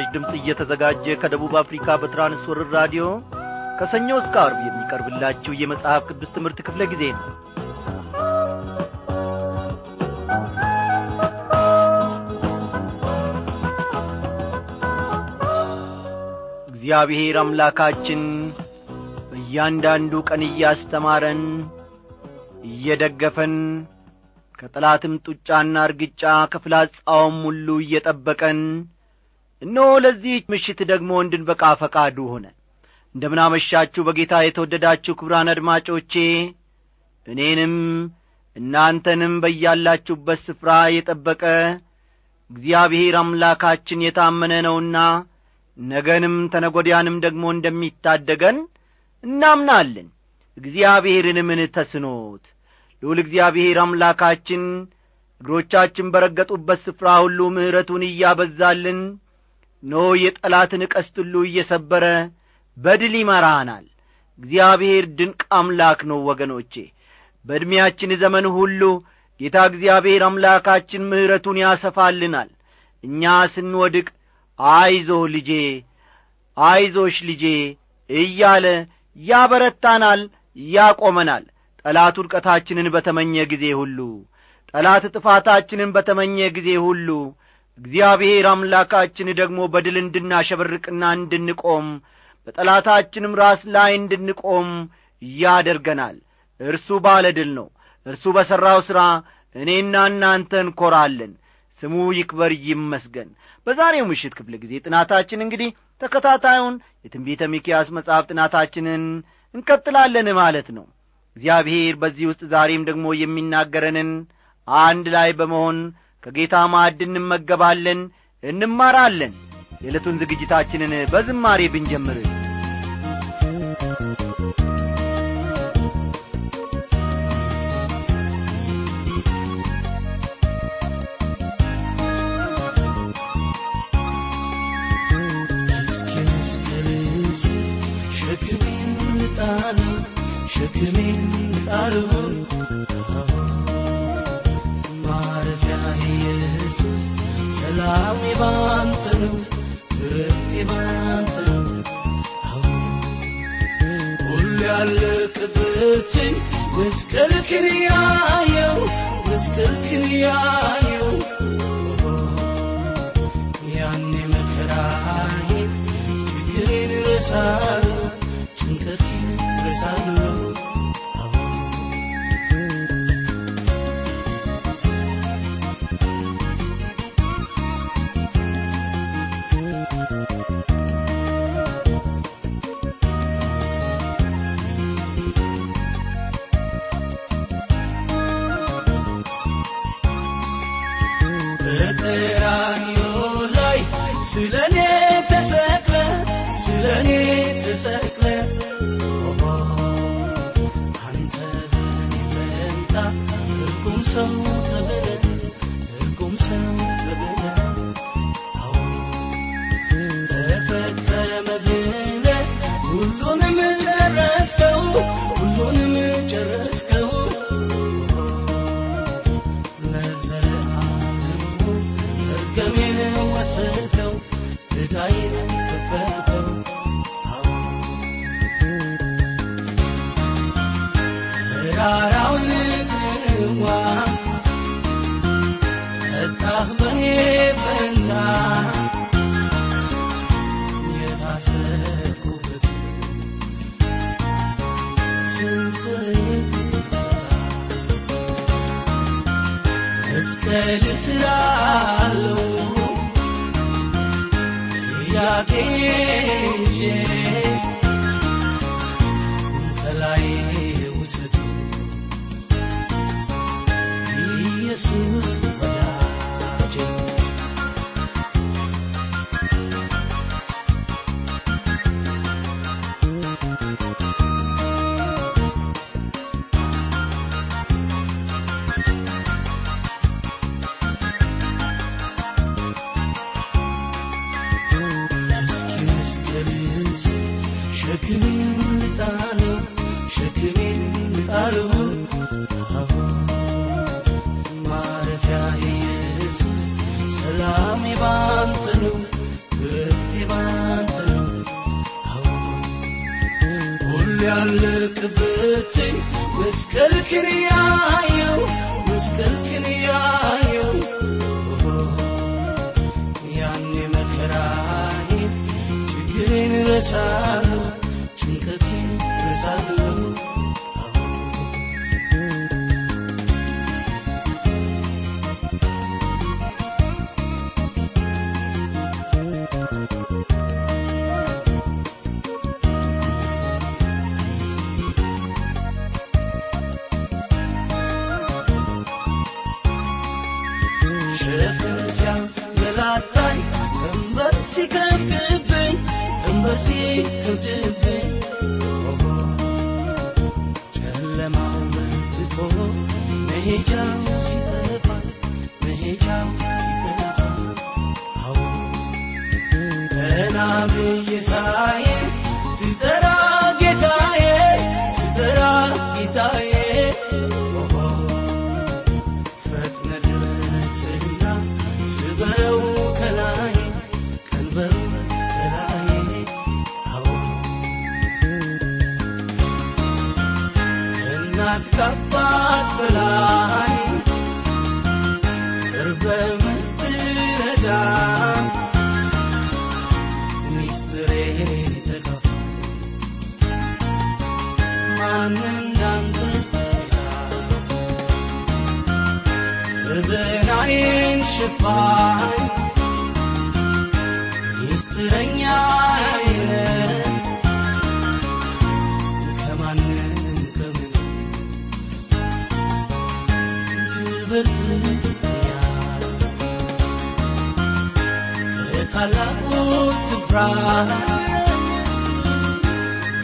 ለምሥራች ድምፅ እየተዘጋጀ ከደቡብ አፍሪካ በትራንስወርር ራዲዮ ከሰኞ እስከ አርብ የሚቀርብላችሁ የመጽሐፍ ቅዱስ ትምህርት ክፍለ ጊዜ ነው። እግዚአብሔር አምላካችን በእያንዳንዱ ቀን እያስተማረን እየደገፈን ከጠላትም ጡጫና እርግጫ ከፍላጻውም ሁሉ እየጠበቀን እነሆ ለዚህ ምሽት ደግሞ እንድንበቃ ፈቃዱ ሆነ። እንደምናመሻችሁ በጌታ የተወደዳችሁ ክቡራን አድማጮቼ እኔንም እናንተንም በያላችሁበት ስፍራ የጠበቀ እግዚአብሔር አምላካችን የታመነ ነውና ነገንም ተነጐዲያንም ደግሞ እንደሚታደገን እናምናለን። እግዚአብሔርን ምን ተስኖት? ልዑል እግዚአብሔር አምላካችን እግሮቻችን በረገጡበት ስፍራ ሁሉ ምሕረቱን እያበዛልን ኖ የጠላትን ቀስት ሁሉ እየሰበረ በድል ይመራናል። እግዚአብሔር ድንቅ አምላክ ነው ወገኖቼ። በዕድሜያችን ዘመን ሁሉ ጌታ እግዚአብሔር አምላካችን ምሕረቱን ያሰፋልናል። እኛ ስንወድቅ አይዞ ልጄ አይዞሽ ልጄ እያለ ያበረታናል ያቆመናል። ጠላት ውድቀታችንን በተመኘ ጊዜ ሁሉ ጠላት ጥፋታችንን በተመኘ ጊዜ ሁሉ እግዚአብሔር አምላካችን ደግሞ በድል እንድናሸበርቅና እንድንቆም በጠላታችንም ራስ ላይ እንድንቆም ያደርገናል። እርሱ ባለ ድል ነው። እርሱ በሠራው ሥራ እኔና እናንተ እንኰራለን ስሙ ይክበር ይመስገን። በዛሬው ምሽት ክፍለ ጊዜ ጥናታችን እንግዲህ ተከታታዩን የትንቢተ ሚኪያስ መጽሐፍ ጥናታችንን እንቀጥላለን ማለት ነው። እግዚአብሔር በዚህ ውስጥ ዛሬም ደግሞ የሚናገረንን አንድ ላይ በመሆን ከጌታ ማዕድ እንመገባለን እንማራለን። የዕለቱን ዝግጅታችንን በዝማሬ ብንጀምር። ሸክሜን ጣለው ሸክሜን ጣለው ሰላሜ ባንተ ነው እረፍቴ ባንተ ነው ሁሉ ያለቅበትን መስቀልክን ያየው መስቀልክን ያየው። ያኔ መከራዬን ችግሬን ረሳለሁ ጭንቀቴን ረሳለሁ Estou wake up to እናት ከአባት በላይ ቅርበ ምትረዳ ሚስጥሬን ተካፋ ማን እንዳንተ ጌታ በበላዬን ከታላቁ ስፍራ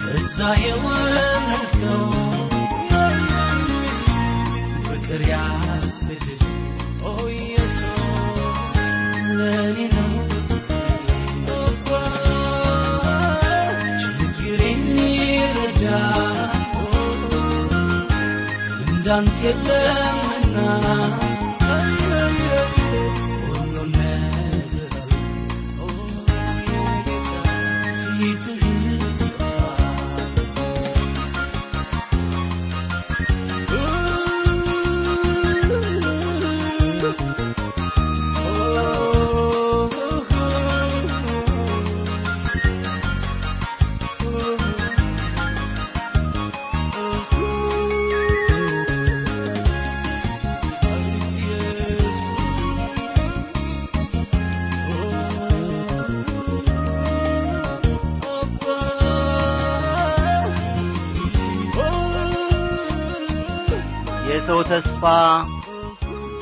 ከዛ የወረድከው ፍቅር ያስገድድ ኦ ኢየሱስ ለኔ ነው እኮ ችግሬን የሚረዳ እንዳንተ የለምና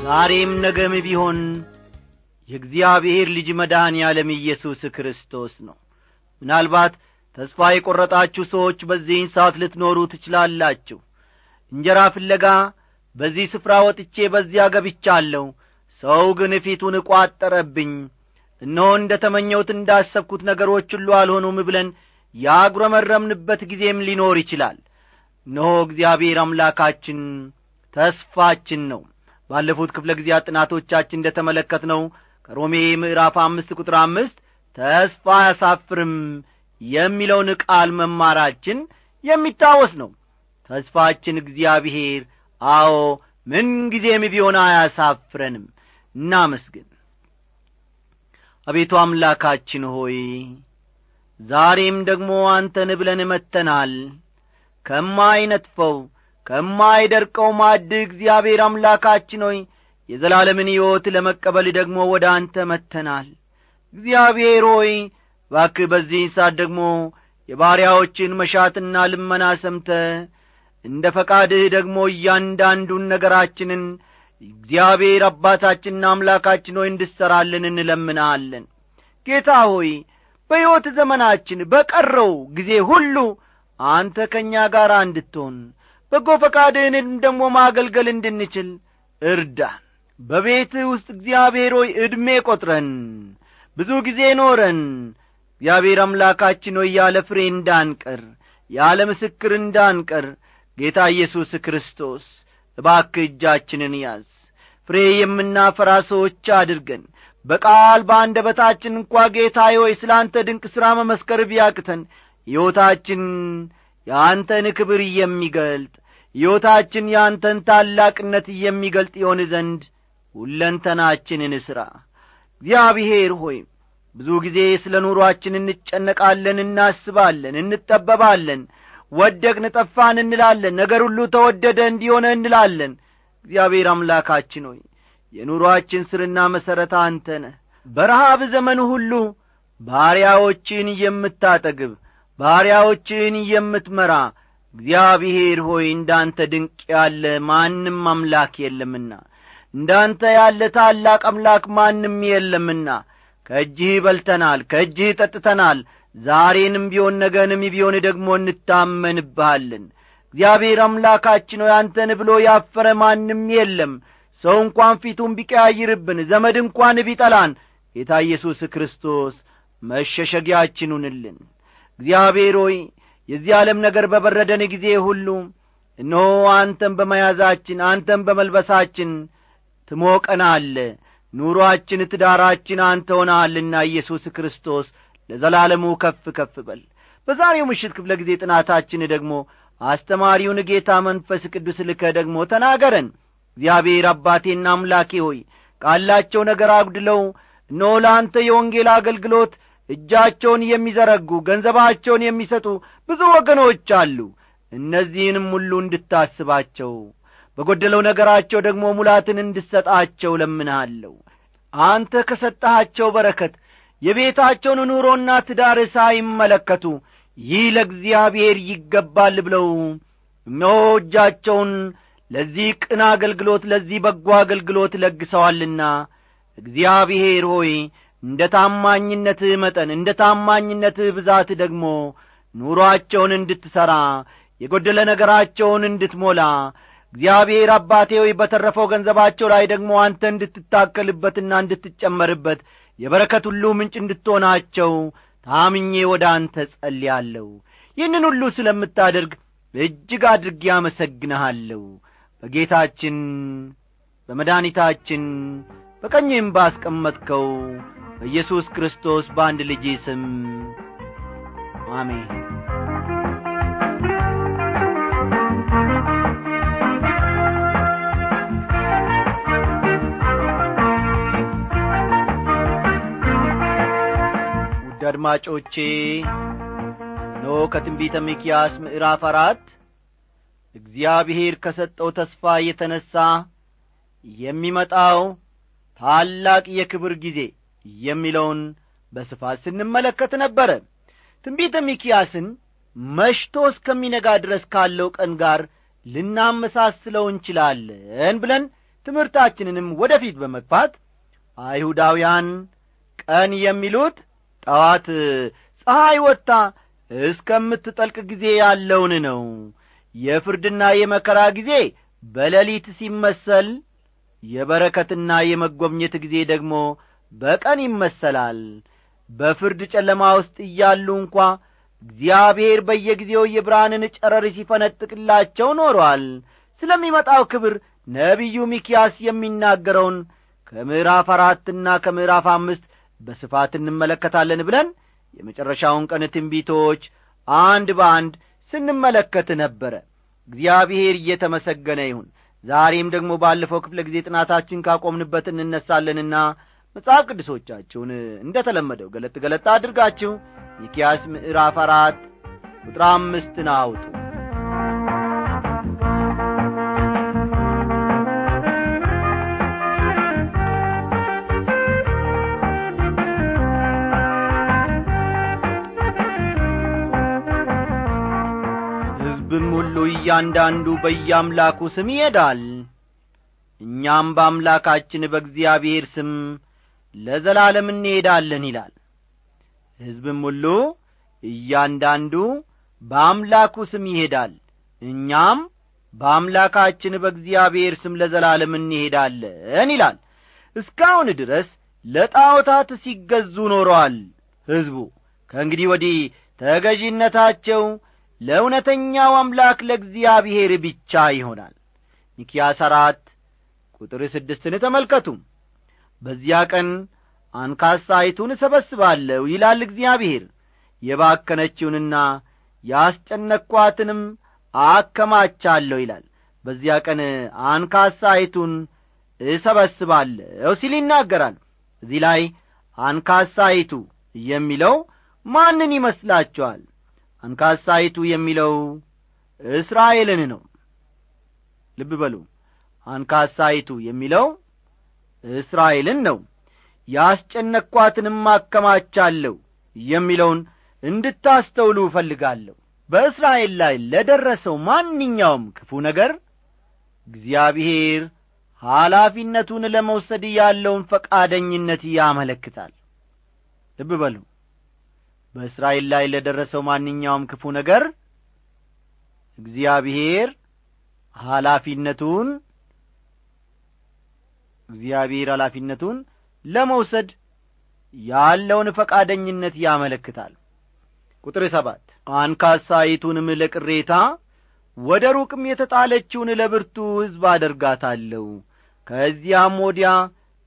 ዛሬም ነገም ቢሆን የእግዚአብሔር ልጅ መድኃኔ ዓለም ኢየሱስ ክርስቶስ ነው። ምናልባት ተስፋ የቈረጣችሁ ሰዎች በዚህን ሰዓት ልትኖሩ ትችላላችሁ። እንጀራ ፍለጋ በዚህ ስፍራ ወጥቼ በዚያ ገብቻለሁ። ሰው ግን ፊቱን እቋጠረብኝ እነሆ እንደ ተመኘሁት እንዳሰብኩት ነገሮች ሁሉ አልሆኑም ብለን ያጉረመረምንበት ጊዜም ሊኖር ይችላል። እነሆ እግዚአብሔር አምላካችን ተስፋችን ነው። ባለፉት ክፍለ ጊዜያት ጥናቶቻችን እንደ ተመለከትነው ከሮሜ ምዕራፍ አምስት ቁጥር አምስት ተስፋ አያሳፍርም የሚለውን ቃል መማራችን የሚታወስ ነው። ተስፋችን እግዚአብሔር አዎ ምንጊዜም ቢሆን አያሳፍረንም። እናመስግን። አቤቱ አምላካችን ሆይ ዛሬም ደግሞ አንተን ብለን መጥተናል። ከማይነጥፈው ከማይደርቀው ማድ እግዚአብሔር አምላካችን ሆይ የዘላለምን ሕይወት ለመቀበል ደግሞ ወደ አንተ መጥተናል። እግዚአብሔር ሆይ ባክህ በዚህ ሰዓት ደግሞ የባሪያዎችን መሻትና ልመና ሰምተ እንደ ፈቃድህ ደግሞ እያንዳንዱን ነገራችንን እግዚአብሔር አባታችንና አምላካችን ሆይ እንድሠራልን እንለምናለን ጌታ ሆይ በሕይወት ዘመናችን በቀረው ጊዜ ሁሉ አንተ ከእኛ ጋር እንድትሆን በጎ ፈቃድህን ደግሞ ማገልገል እንድንችል እርዳን። በቤትህ ውስጥ እግዚአብሔር ሆይ ዕድሜ ቈጥረን ብዙ ጊዜ ኖረን እግዚአብሔር አምላካችን ሆይ ያለ ፍሬ እንዳንቀር ያለ ምስክር እንዳንቀር ጌታ ኢየሱስ ክርስቶስ እባክህ እጃችንን ያዝ። ፍሬ የምናፈራ ሰዎች አድርገን በቃል በአንደበታችን እንኳ ጌታ ሆይ ስለ አንተ ድንቅ ሥራ መመስከር ቢያቅተን ሕይወታችን የአንተን ክብር የሚገልጥ ሕይወታችን የአንተን ታላቅነት የሚገልጥ ይሆን ዘንድ ሁለንተናችንን ሥራ እግዚአብሔር ሆይ ብዙ ጊዜ ስለ ኑሮአችን እንጨነቃለን እናስባለን እንጠበባለን። ወደቅን ጠፋን እንላለን ነገር ሁሉ ተወደደ እንዲሆነ እንላለን። እግዚአብሔር አምላካችን ሆይ የኑሮአችን ስርና መሠረት አንተ ነህ። በረሃብ ዘመን ሁሉ ባሪያዎችን የምታጠግብ ባሪያዎችን የምትመራ እግዚአብሔር ሆይ እንዳንተ ድንቅ ያለ ማንም አምላክ የለምና እንዳንተ ያለ ታላቅ አምላክ ማንም የለምና ከእጅህ በልተናል ከእጅህ ጠጥተናል። ዛሬንም ቢሆን ነገንም ቢሆን ደግሞ እንታመንብሃለን። እግዚአብሔር አምላካችን ሆይ አንተን ብሎ ያፈረ ማንም የለም። ሰው እንኳን ፊቱን ቢቀያይርብን ዘመድ እንኳን ቢጠላን ጌታ ኢየሱስ ክርስቶስ መሸሸጊያችን ሁንልን እግዚአብሔር ሆይ የዚህ ዓለም ነገር በበረደን ጊዜ ሁሉ እነሆ አንተን በመያዛችን አንተን በመልበሳችን ትሞቀናለ። ኑሮአችን ትዳራችን አንተ ሆናልና ኢየሱስ ክርስቶስ ለዘላለሙ ከፍ ከፍ በል። በዛሬው ምሽት ክፍለ ጊዜ ጥናታችን ደግሞ አስተማሪውን ጌታ መንፈስ ቅዱስ ልከ ደግሞ ተናገረን። እግዚአብሔር አባቴና አምላኬ ሆይ ካላቸው ነገር አጉድለው እነሆ ለአንተ የወንጌል አገልግሎት እጃቸውን የሚዘረጉ ገንዘባቸውን የሚሰጡ ብዙ ወገኖች አሉ። እነዚህንም ሁሉ እንድታስባቸው በጐደለው ነገራቸው ደግሞ ሙላትን እንድሰጣቸው ለምንሃለሁ አንተ ከሰጠሃቸው በረከት የቤታቸውን ኑሮና ትዳር ሳይመለከቱ ይህ ለእግዚአብሔር ይገባል ብለው እጃቸውን ለዚህ ቅን አገልግሎት ለዚህ በጎ አገልግሎት ለግሰዋልና። እግዚአብሔር ሆይ እንደ ታማኝነትህ መጠን እንደ ታማኝነትህ ብዛት ደግሞ ኑሮአቸውን እንድትሠራ የጐደለ ነገራቸውን እንድትሞላ እግዚአብሔር አባቴ ሆይ በተረፈው ገንዘባቸው ላይ ደግሞ አንተ እንድትታከልበትና እንድትጨመርበት የበረከት ሁሉ ምንጭ እንድትሆናቸው ታምኜ ወደ አንተ ጸልያለሁ። ይህንን ሁሉ ስለምታደርግ እጅግ አድርጌ አመሰግንሃለሁ። በጌታችን በመድኃኒታችን በቀኝም ባስቀመጥከው በኢየሱስ ክርስቶስ በአንድ ልጅ ስም። አሜን። ውድ አድማጮቼ ኖ ከትንቢተ ሚክያስ ምዕራፍ አራት እግዚአብሔር ከሰጠው ተስፋ የተነሣ የሚመጣው ታላቅ የክብር ጊዜ የሚለውን በስፋት ስንመለከት ነበረ። ትንቢተ ሚክያስን መሽቶ እስከሚነጋ ድረስ ካለው ቀን ጋር ልናመሳስለው እንችላለን ብለን ትምህርታችንንም ወደ ፊት በመግፋት አይሁዳውያን ቀን የሚሉት ጠዋት ፀሐይ ወጥታ እስከምትጠልቅ ጊዜ ያለውን ነው። የፍርድና የመከራ ጊዜ በሌሊት ሲመሰል የበረከትና የመጐብኘት ጊዜ ደግሞ በቀን ይመሰላል። በፍርድ ጨለማ ውስጥ እያሉ እንኳ እግዚአብሔር በየጊዜው የብርሃንን ጨረር ሲፈነጥቅላቸው ኖሯል። ስለሚመጣው ክብር ነቢዩ ሚኪያስ የሚናገረውን ከምዕራፍ አራትና ከምዕራፍ አምስት በስፋት እንመለከታለን ብለን የመጨረሻውን ቀን ትንቢቶች አንድ በአንድ ስንመለከት ነበረ። እግዚአብሔር እየተመሰገነ ይሁን ዛሬም ደግሞ ባለፈው ክፍለ ጊዜ ጥናታችን ካቆምንበት እንነሳለንና መጽሐፍ ቅዱሶቻችሁን እንደ ተለመደው ገለጥ ገለጥ አድርጋችሁ ሚኪያስ ምዕራፍ አራት ቁጥር አምስትን አውጡ እያንዳንዱ በየአምላኩ ስም ይሄዳል። እኛም በአምላካችን በእግዚአብሔር ስም ለዘላለም እንሄዳለን ይላል። ሕዝብም ሁሉ እያንዳንዱ በአምላኩ ስም ይሄዳል። እኛም በአምላካችን በእግዚአብሔር ስም ለዘላለም እንሄዳለን ይላል። እስካሁን ድረስ ለጣዖታት ሲገዙ ኖረዋል። ሕዝቡ ከእንግዲህ ወዲህ ተገዢነታቸው ለእውነተኛው አምላክ ለእግዚአብሔር ብቻ ይሆናል። ሚኪያስ አራት ቁጥር ስድስትን ተመልከቱ። በዚያ ቀን አንካሳይቱን እሰበስባለሁ ይላል እግዚአብሔር። የባከነችውንና ያስጨነኳትንም አከማቻለሁ ይላል። በዚያ ቀን አንካሳይቱን እሰበስባለሁ ሲል ይናገራል። እዚህ ላይ አንካሳይቱ የሚለው ማንን ይመስላችኋል አንካሳይቱ የሚለው እስራኤልን ነው። ልብ በሉ። አንካሳይቱ የሚለው እስራኤልን ነው። ያስጨነኳትንም አከማቻለሁ የሚለውን እንድታስተውሉ እፈልጋለሁ። በእስራኤል ላይ ለደረሰው ማንኛውም ክፉ ነገር እግዚአብሔር ኃላፊነቱን ለመውሰድ ያለውን ፈቃደኝነት ያመለክታል። ልብ በሉ በእስራኤል ላይ ለደረሰው ማንኛውም ክፉ ነገር እግዚአብሔር ኃላፊነቱን እግዚአብሔር ኃላፊነቱን ለመውሰድ ያለውን ፈቃደኝነት ያመለክታል። ቁጥር ሰባት አንካሳይቱንም ለቅሬታ ወደ ሩቅም የተጣለችውን ለብርቱ ሕዝብ አደርጋታለሁ። ከዚያም ወዲያ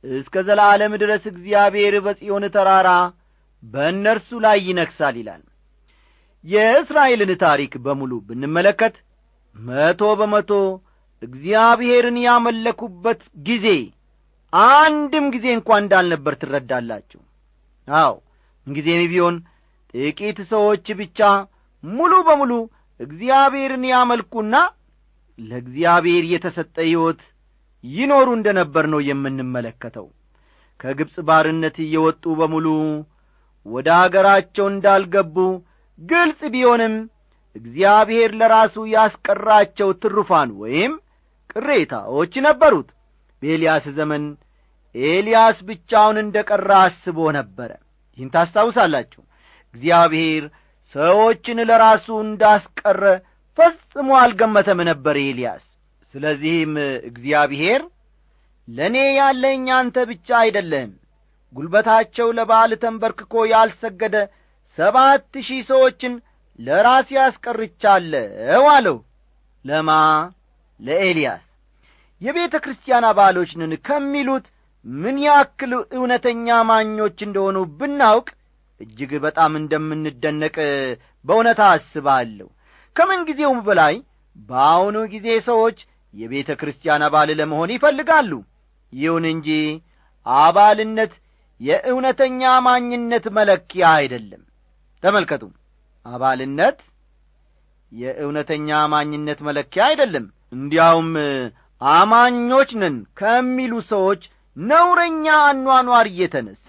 እስከ ዘላለም ድረስ እግዚአብሔር በጽዮን ተራራ በእነርሱ ላይ ይነግሣል ይላል። የእስራኤልን ታሪክ በሙሉ ብንመለከት መቶ በመቶ እግዚአብሔርን ያመለኩበት ጊዜ አንድም ጊዜ እንኳ እንዳልነበር ትረዳላችሁ። አው ምንጊዜም ቢሆን ጥቂት ሰዎች ብቻ ሙሉ በሙሉ እግዚአብሔርን ያመልኩና ለእግዚአብሔር የተሰጠ ሕይወት ይኖሩ እንደ ነበር ነው የምንመለከተው። ከግብፅ ባርነት እየወጡ በሙሉ ወደ አገራቸው እንዳልገቡ ግልጽ ቢሆንም እግዚአብሔር ለራሱ ያስቀራቸው ትሩፋን ወይም ቅሬታዎች ነበሩት። በኤልያስ ዘመን ኤልያስ ብቻውን እንደ ቀረ አስቦ ነበረ። ይህን ታስታውሳላችሁ። እግዚአብሔር ሰዎችን ለራሱ እንዳስቀረ ፈጽሞ አልገመተም ነበር ኤልያስ። ስለዚህም እግዚአብሔር ለእኔ ያለኝ አንተ ብቻ አይደለም ጉልበታቸው ለበዓል ተንበርክኮ ያልሰገደ ሰባት ሺህ ሰዎችን ለራሴ ያስቀርቻለሁ አለው። ለማ ለኤልያስ የቤተ ክርስቲያን አባሎች ነን ከሚሉት ምን ያክል እውነተኛ ማኞች እንደሆኑ ብናውቅ እጅግ በጣም እንደምንደነቅ በእውነት አስባለሁ። ከምን ጊዜውም በላይ በአሁኑ ጊዜ ሰዎች የቤተ ክርስቲያን አባል ለመሆን ይፈልጋሉ። ይሁን እንጂ አባልነት የእውነተኛ አማኝነት መለኪያ አይደለም። ተመልከቱ። አባልነት የእውነተኛ አማኝነት መለኪያ አይደለም። እንዲያውም አማኞች ነን ከሚሉ ሰዎች ነውረኛ አኗኗር እየተነሣ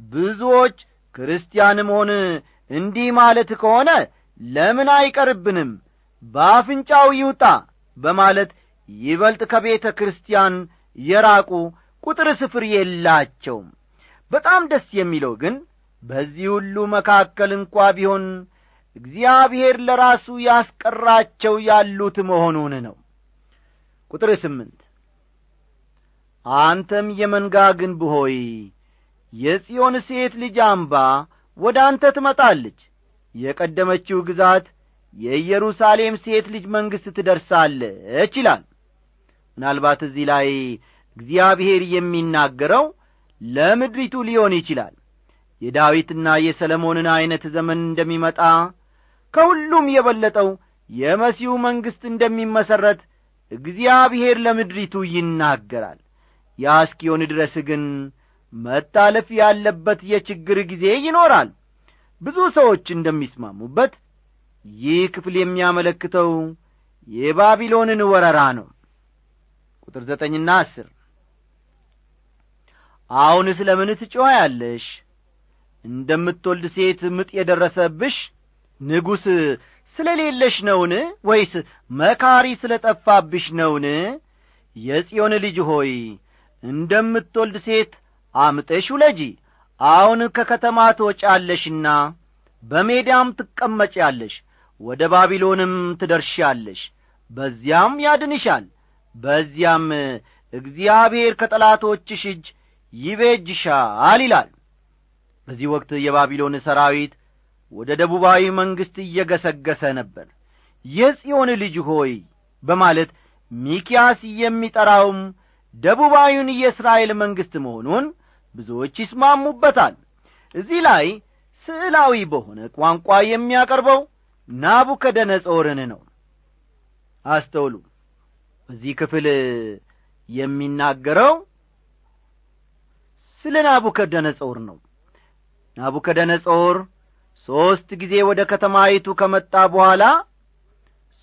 ብዙዎች ክርስቲያን መሆን እንዲህ ማለት ከሆነ ለምን አይቀርብንም? በአፍንጫው ይውጣ በማለት ይበልጥ ከቤተ ክርስቲያን የራቁ ቁጥር ስፍር የላቸውም በጣም ደስ የሚለው ግን በዚህ ሁሉ መካከል እንኳ ቢሆን እግዚአብሔር ለራሱ ያስቀራቸው ያሉት መሆኑን ነው። ቁጥር ስምንት አንተም የመንጋ ግንብ ሆይ የጽዮን ሴት ልጅ አምባ ወደ አንተ ትመጣለች። የቀደመችው ግዛት የኢየሩሳሌም ሴት ልጅ መንግሥት ትደርሳለች ይላል። ምናልባት እዚህ ላይ እግዚአብሔር የሚናገረው ለምድሪቱ ሊሆን ይችላል። የዳዊትና የሰለሞንን ዐይነት ዘመን እንደሚመጣ ከሁሉም የበለጠው የመሲሁ መንግሥት እንደሚመሠረት እግዚአብሔር ለምድሪቱ ይናገራል። ያ እስኪሆን ድረስ ግን መታለፍ ያለበት የችግር ጊዜ ይኖራል። ብዙ ሰዎች እንደሚስማሙበት ይህ ክፍል የሚያመለክተው የባቢሎንን ወረራ ነው። ቁጥር ዘጠኝና አስር አሁን ስለ ምን ትጮኸያለሽ? እንደምትወልድ ሴት ምጥ የደረሰብሽ ንጉሥ ስለሌለሽ ነውን? ወይስ መካሪ ስለ ጠፋብሽ ነውን? የጽዮን ልጅ ሆይ እንደምትወልድ ሴት አምጠሽ ውለጂ። አሁን ከከተማ ትወጫለሽና በሜዳም ትቀመጪያለሽ ወደ ባቢሎንም ትደርሻለሽ። በዚያም ያድንሻል በዚያም እግዚአብሔር ከጠላቶችሽ እጅ ይቤጅሻል ይላል። በዚህ ወቅት የባቢሎን ሰራዊት ወደ ደቡባዊ መንግሥት እየገሰገሰ ነበር። የጽዮን ልጅ ሆይ በማለት ሚኪያስ የሚጠራውም ደቡባዊውን የእስራኤል መንግሥት መሆኑን ብዙዎች ይስማሙበታል። እዚህ ላይ ስዕላዊ በሆነ ቋንቋ የሚያቀርበው ናቡከደነጾርን ነው። አስተውሉ። በዚህ ክፍል የሚናገረው ስለ ናቡከደነጾር ነው። ናቡከደነጾር ሦስት ጊዜ ወደ ከተማይቱ ከመጣ በኋላ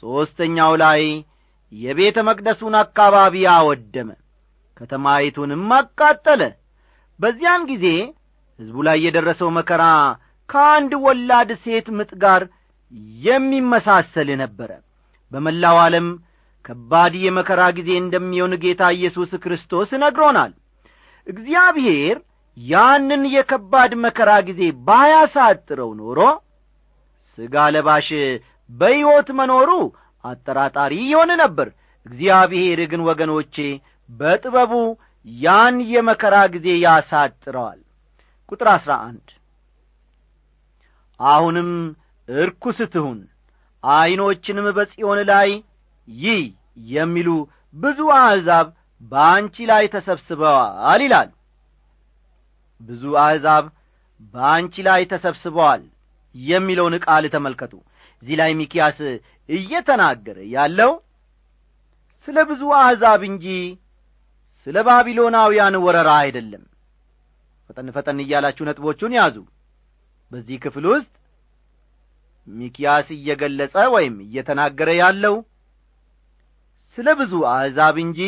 ሦስተኛው ላይ የቤተ መቅደሱን አካባቢ አወደመ ከተማይቱንም አቃጠለ። በዚያን ጊዜ ሕዝቡ ላይ የደረሰው መከራ ከአንድ ወላድ ሴት ምጥ ጋር የሚመሳሰል ነበረ። በመላው ዓለም ከባድ የመከራ ጊዜ እንደሚሆን ጌታ ኢየሱስ ክርስቶስ ነግሮናል እግዚአብሔር ያንን የከባድ መከራ ጊዜ ባያሳጥረው ኖሮ ሥጋ ለባሽ በሕይወት መኖሩ አጠራጣሪ ይሆን ነበር። እግዚአብሔር ግን ወገኖቼ በጥበቡ ያን የመከራ ጊዜ ያሳጥረዋል። ቁጥር አሥራ አንድ አሁንም እርኩስ ትሁን ዐይኖችንም በጽዮን ላይ ይህ የሚሉ ብዙ አሕዛብ በአንቺ ላይ ተሰብስበዋል ይላል። ብዙ አሕዛብ በአንቺ ላይ ተሰብስበዋል የሚለውን ቃል ተመልከቱ። እዚህ ላይ ሚኪያስ እየተናገረ ያለው ስለ ብዙ አሕዛብ እንጂ ስለ ባቢሎናውያን ወረራ አይደለም። ፈጠን ፈጠን እያላችሁ ነጥቦቹን ያዙ። በዚህ ክፍል ውስጥ ሚኪያስ እየገለጸ ወይም እየተናገረ ያለው ስለ ብዙ አሕዛብ እንጂ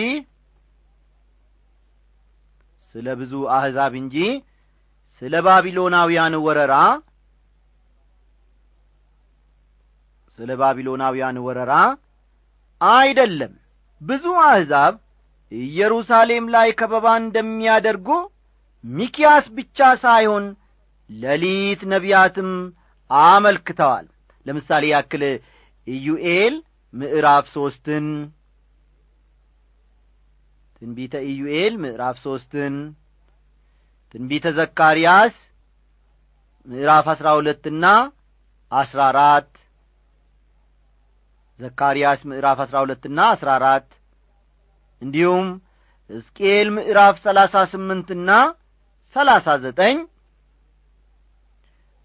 ስለ ብዙ አሕዛብ እንጂ ስለ ባቢሎናውያን ወረራ ስለ ባቢሎናውያን ወረራ አይደለም። ብዙ አሕዛብ ኢየሩሳሌም ላይ ከበባ እንደሚያደርጉ ሚኪያስ ብቻ ሳይሆን ሌሊት ነቢያትም አመልክተዋል። ለምሳሌ ያክል ኢዩኤል ምዕራፍ ሦስትን ትንቢተ ኢዩኤል ምዕራፍ ሦስትን ትንቢተ ዘካርያስ ምዕራፍ አሥራ ሁለትና አሥራ አራት ዘካርያስ ምዕራፍ አሥራ ሁለትና አሥራ አራት እንዲሁም ሕዝቅኤል ምዕራፍ ሰላሳ ስምንትና ሰላሳ ዘጠኝ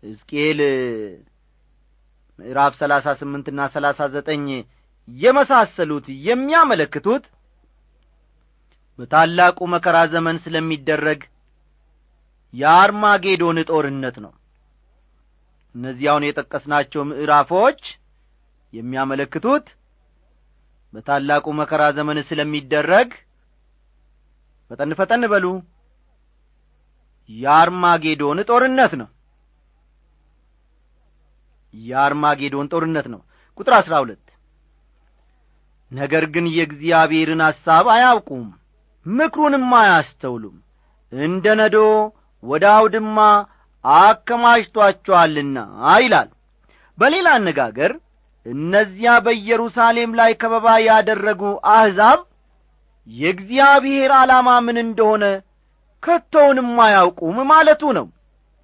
ሕዝቅኤል ምዕራፍ ሰላሳ ስምንትና ሰላሳ ዘጠኝ የመሳሰሉት የሚያመለክቱት በታላቁ መከራ ዘመን ስለሚደረግ የአርማጌዶን ጦርነት ነው። እነዚያውን የጠቀስናቸው ምዕራፎች የሚያመለክቱት በታላቁ መከራ ዘመን ስለሚደረግ ፈጠን ፈጠን በሉ የአርማጌዶን ጦርነት ነው። የአርማጌዶን ጦርነት ነው። ቁጥር አሥራ ሁለት ነገር ግን የእግዚአብሔርን ሐሳብ አያውቁም ምክሩንም አያስተውሉም። እንደ ነዶ ወደ አውድማ አከማችቷቸዋልና ይላል። በሌላ አነጋገር እነዚያ በኢየሩሳሌም ላይ ከበባ ያደረጉ አሕዛብ የእግዚአብሔር ዓላማ ምን እንደሆነ ከቶውንም አያውቁም ማለቱ ነው።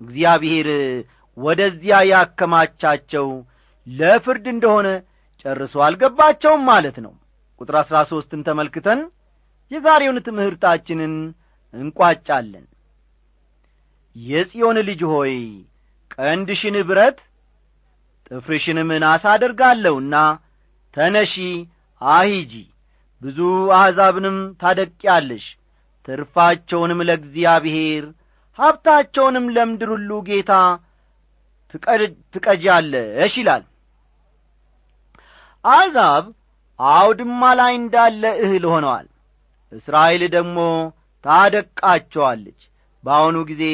እግዚአብሔር ወደዚያ ያከማቻቸው ለፍርድ እንደሆነ ጨርሶ አልገባቸውም ማለት ነው። ቁጥር አሥራ ሦስትን ተመልክተን የዛሬውን ትምህርታችንን እንቋጫለን። የጽዮን ልጅ ሆይ ቀንድሽን ብረት ጥፍርሽንም ናስ አደርጋለሁና ተነሺ አሂጂ። ብዙ አሕዛብንም ታደቂያለሽ ትርፋቸውንም ለእግዚአብሔር ሀብታቸውንም ለምድር ሁሉ ጌታ ትቀጃለሽ ይላል። አሕዛብ አውድማ ላይ እንዳለ እህል ሆነዋል እስራኤል ደግሞ ታደቃቸዋለች። በአሁኑ ጊዜ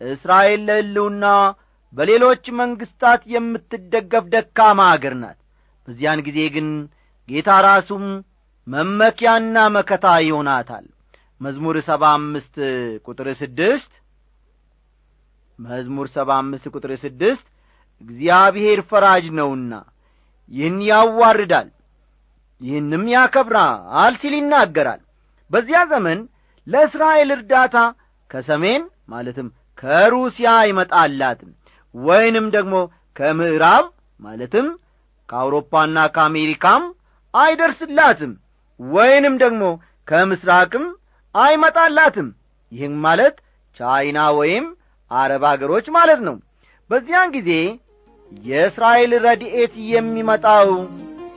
እስራኤል ለሕልውና በሌሎች መንግሥታት የምትደገፍ ደካማ አገር ናት። በዚያን ጊዜ ግን ጌታ ራሱም መመኪያና መከታ ይሆናታል። መዝሙር ሰባ አምስት ቁጥር ስድስት መዝሙር ሰባ አምስት ቁጥር ስድስት እግዚአብሔር ፈራጅ ነውና ይህን ያዋርዳል ይህንም ያከብራል ሲል ይናገራል በዚያ ዘመን ለእስራኤል እርዳታ ከሰሜን ማለትም ከሩሲያ አይመጣላትም ወይንም ደግሞ ከምዕራብ ማለትም ከአውሮፓና ከአሜሪካም አይደርስላትም ወይንም ደግሞ ከምስራቅም አይመጣላትም። ይህም ማለት ቻይና ወይም አረብ አገሮች ማለት ነው። በዚያን ጊዜ የእስራኤል ረድኤት የሚመጣው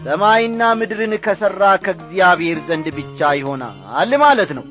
ሰማይና ምድርን ከሠራ ከእግዚአብሔር ዘንድ ብቻ ይሆናል ማለት ነው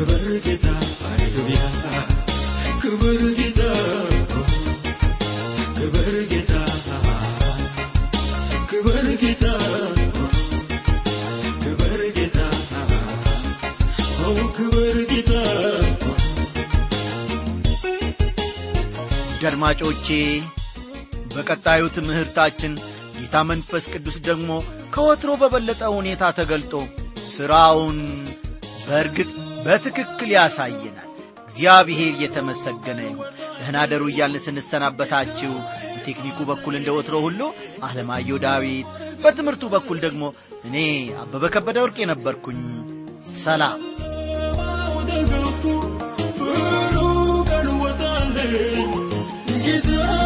ውድ አድማጮቼ በቀጣዩ ትምህርታችን ጌታ መንፈስ ቅዱስ ደግሞ ከወትሮ በበለጠ ሁኔታ ተገልጦ ሥራውን በእርግጥ በትክክል ያሳየናል። እግዚአብሔር የተመሰገነ ይሁን። ደህና ደሩ እያልን ስንሰናበታችሁ በቴክኒኩ በኩል እንደ ወትሮ ሁሉ አለማየሁ ዳዊት፣ በትምህርቱ በኩል ደግሞ እኔ አበበ ከበደ ወርቅ የነበርኩኝ። ሰላም ፍሩ